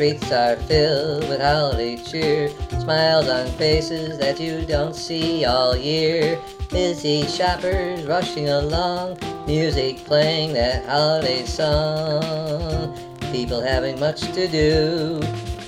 Streets are filled with holiday cheer, smiles on faces that you don't see all year. Busy shoppers rushing along, music playing that holiday song. People having much to do,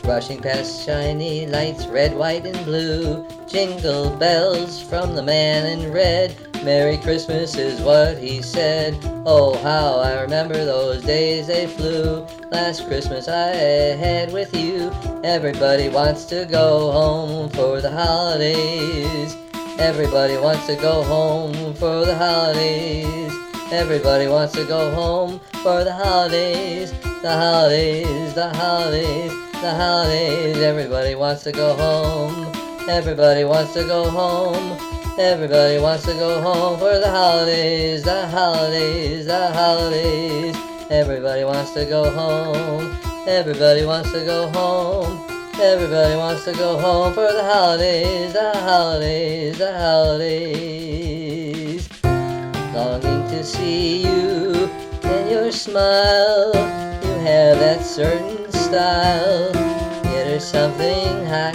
rushing past shiny lights, red, white, and blue. Jingle bells from the man in red. Merry Christmas is what he said. Oh, how I remember those days they flew. Last Christmas I had with you. Everybody wants to go home for the holidays. Everybody wants to go home for the holidays. Everybody wants to go home for the holidays. The holidays, the holidays, the holidays. Everybody wants to go home. Everybody wants to go home. Everybody wants to go home for the holidays, the holidays, the holidays. Everybody wants to go home. Everybody wants to go home. Everybody wants to go home for the holidays, the holidays, the holidays. Longing to see you and your smile. Have that certain style. Get her something hot.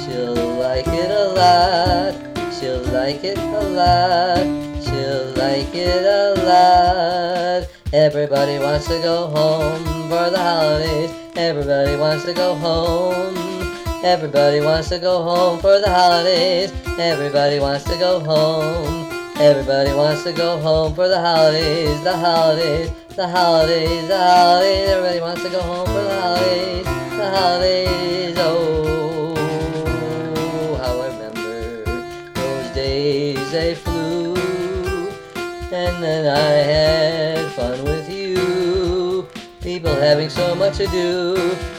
She'll like it a lot. She'll like it a lot. She'll like it a lot. Everybody wants to go home for the holidays. Everybody wants to go home. Everybody wants to go home for the holidays. Everybody wants to go home. Everybody wants to go home for the holidays. The holidays. The holidays. The holidays. Everybody wants to go home for the holidays. The holidays. Oh, how I remember those days they flew. And then I had fun with you. People having so much to do.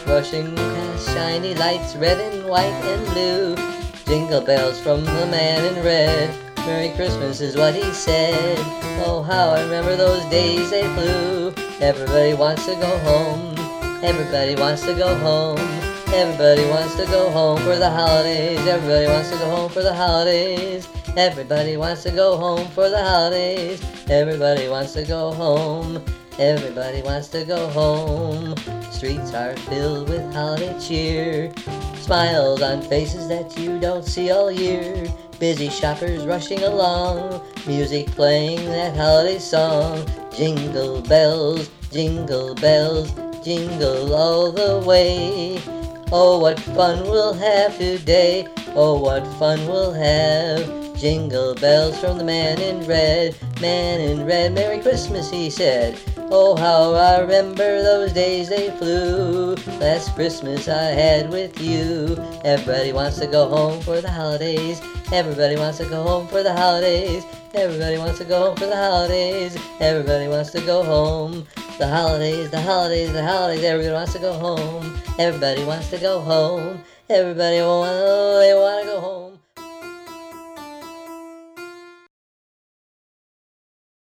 Rushing past shiny lights, red and white and blue. Jingle bells from the man in red. Merry Christmas is what he said. Oh, how I remember those days they flew. Everybody wants to go home. Everybody wants to go home. Everybody wants to go home for the holidays. Everybody wants to go home for the holidays. Everybody wants to go home for the holidays. Everybody wants to go home. Everybody wants to go home. Streets are filled with holiday cheer. Smiles on faces that you don't see all year. Busy shoppers rushing along. Music playing that holiday song. Jingle bells, jingle bells, jingle all the way. Oh, what fun we'll have today. Oh, what fun we'll have. Jingle bells from the man in red. Man in red, Merry Christmas, he said. Oh, how I remember those days they flew. Last Christmas I had with you. Everybody wants to go home for the holidays. Everybody wants to go home for the holidays. Everybody wants to go home for the holidays. Everybody wants to go home. The holidays, the holidays, the holidays. Everybody wants to go home. Everybody wants to go home. Everybody want,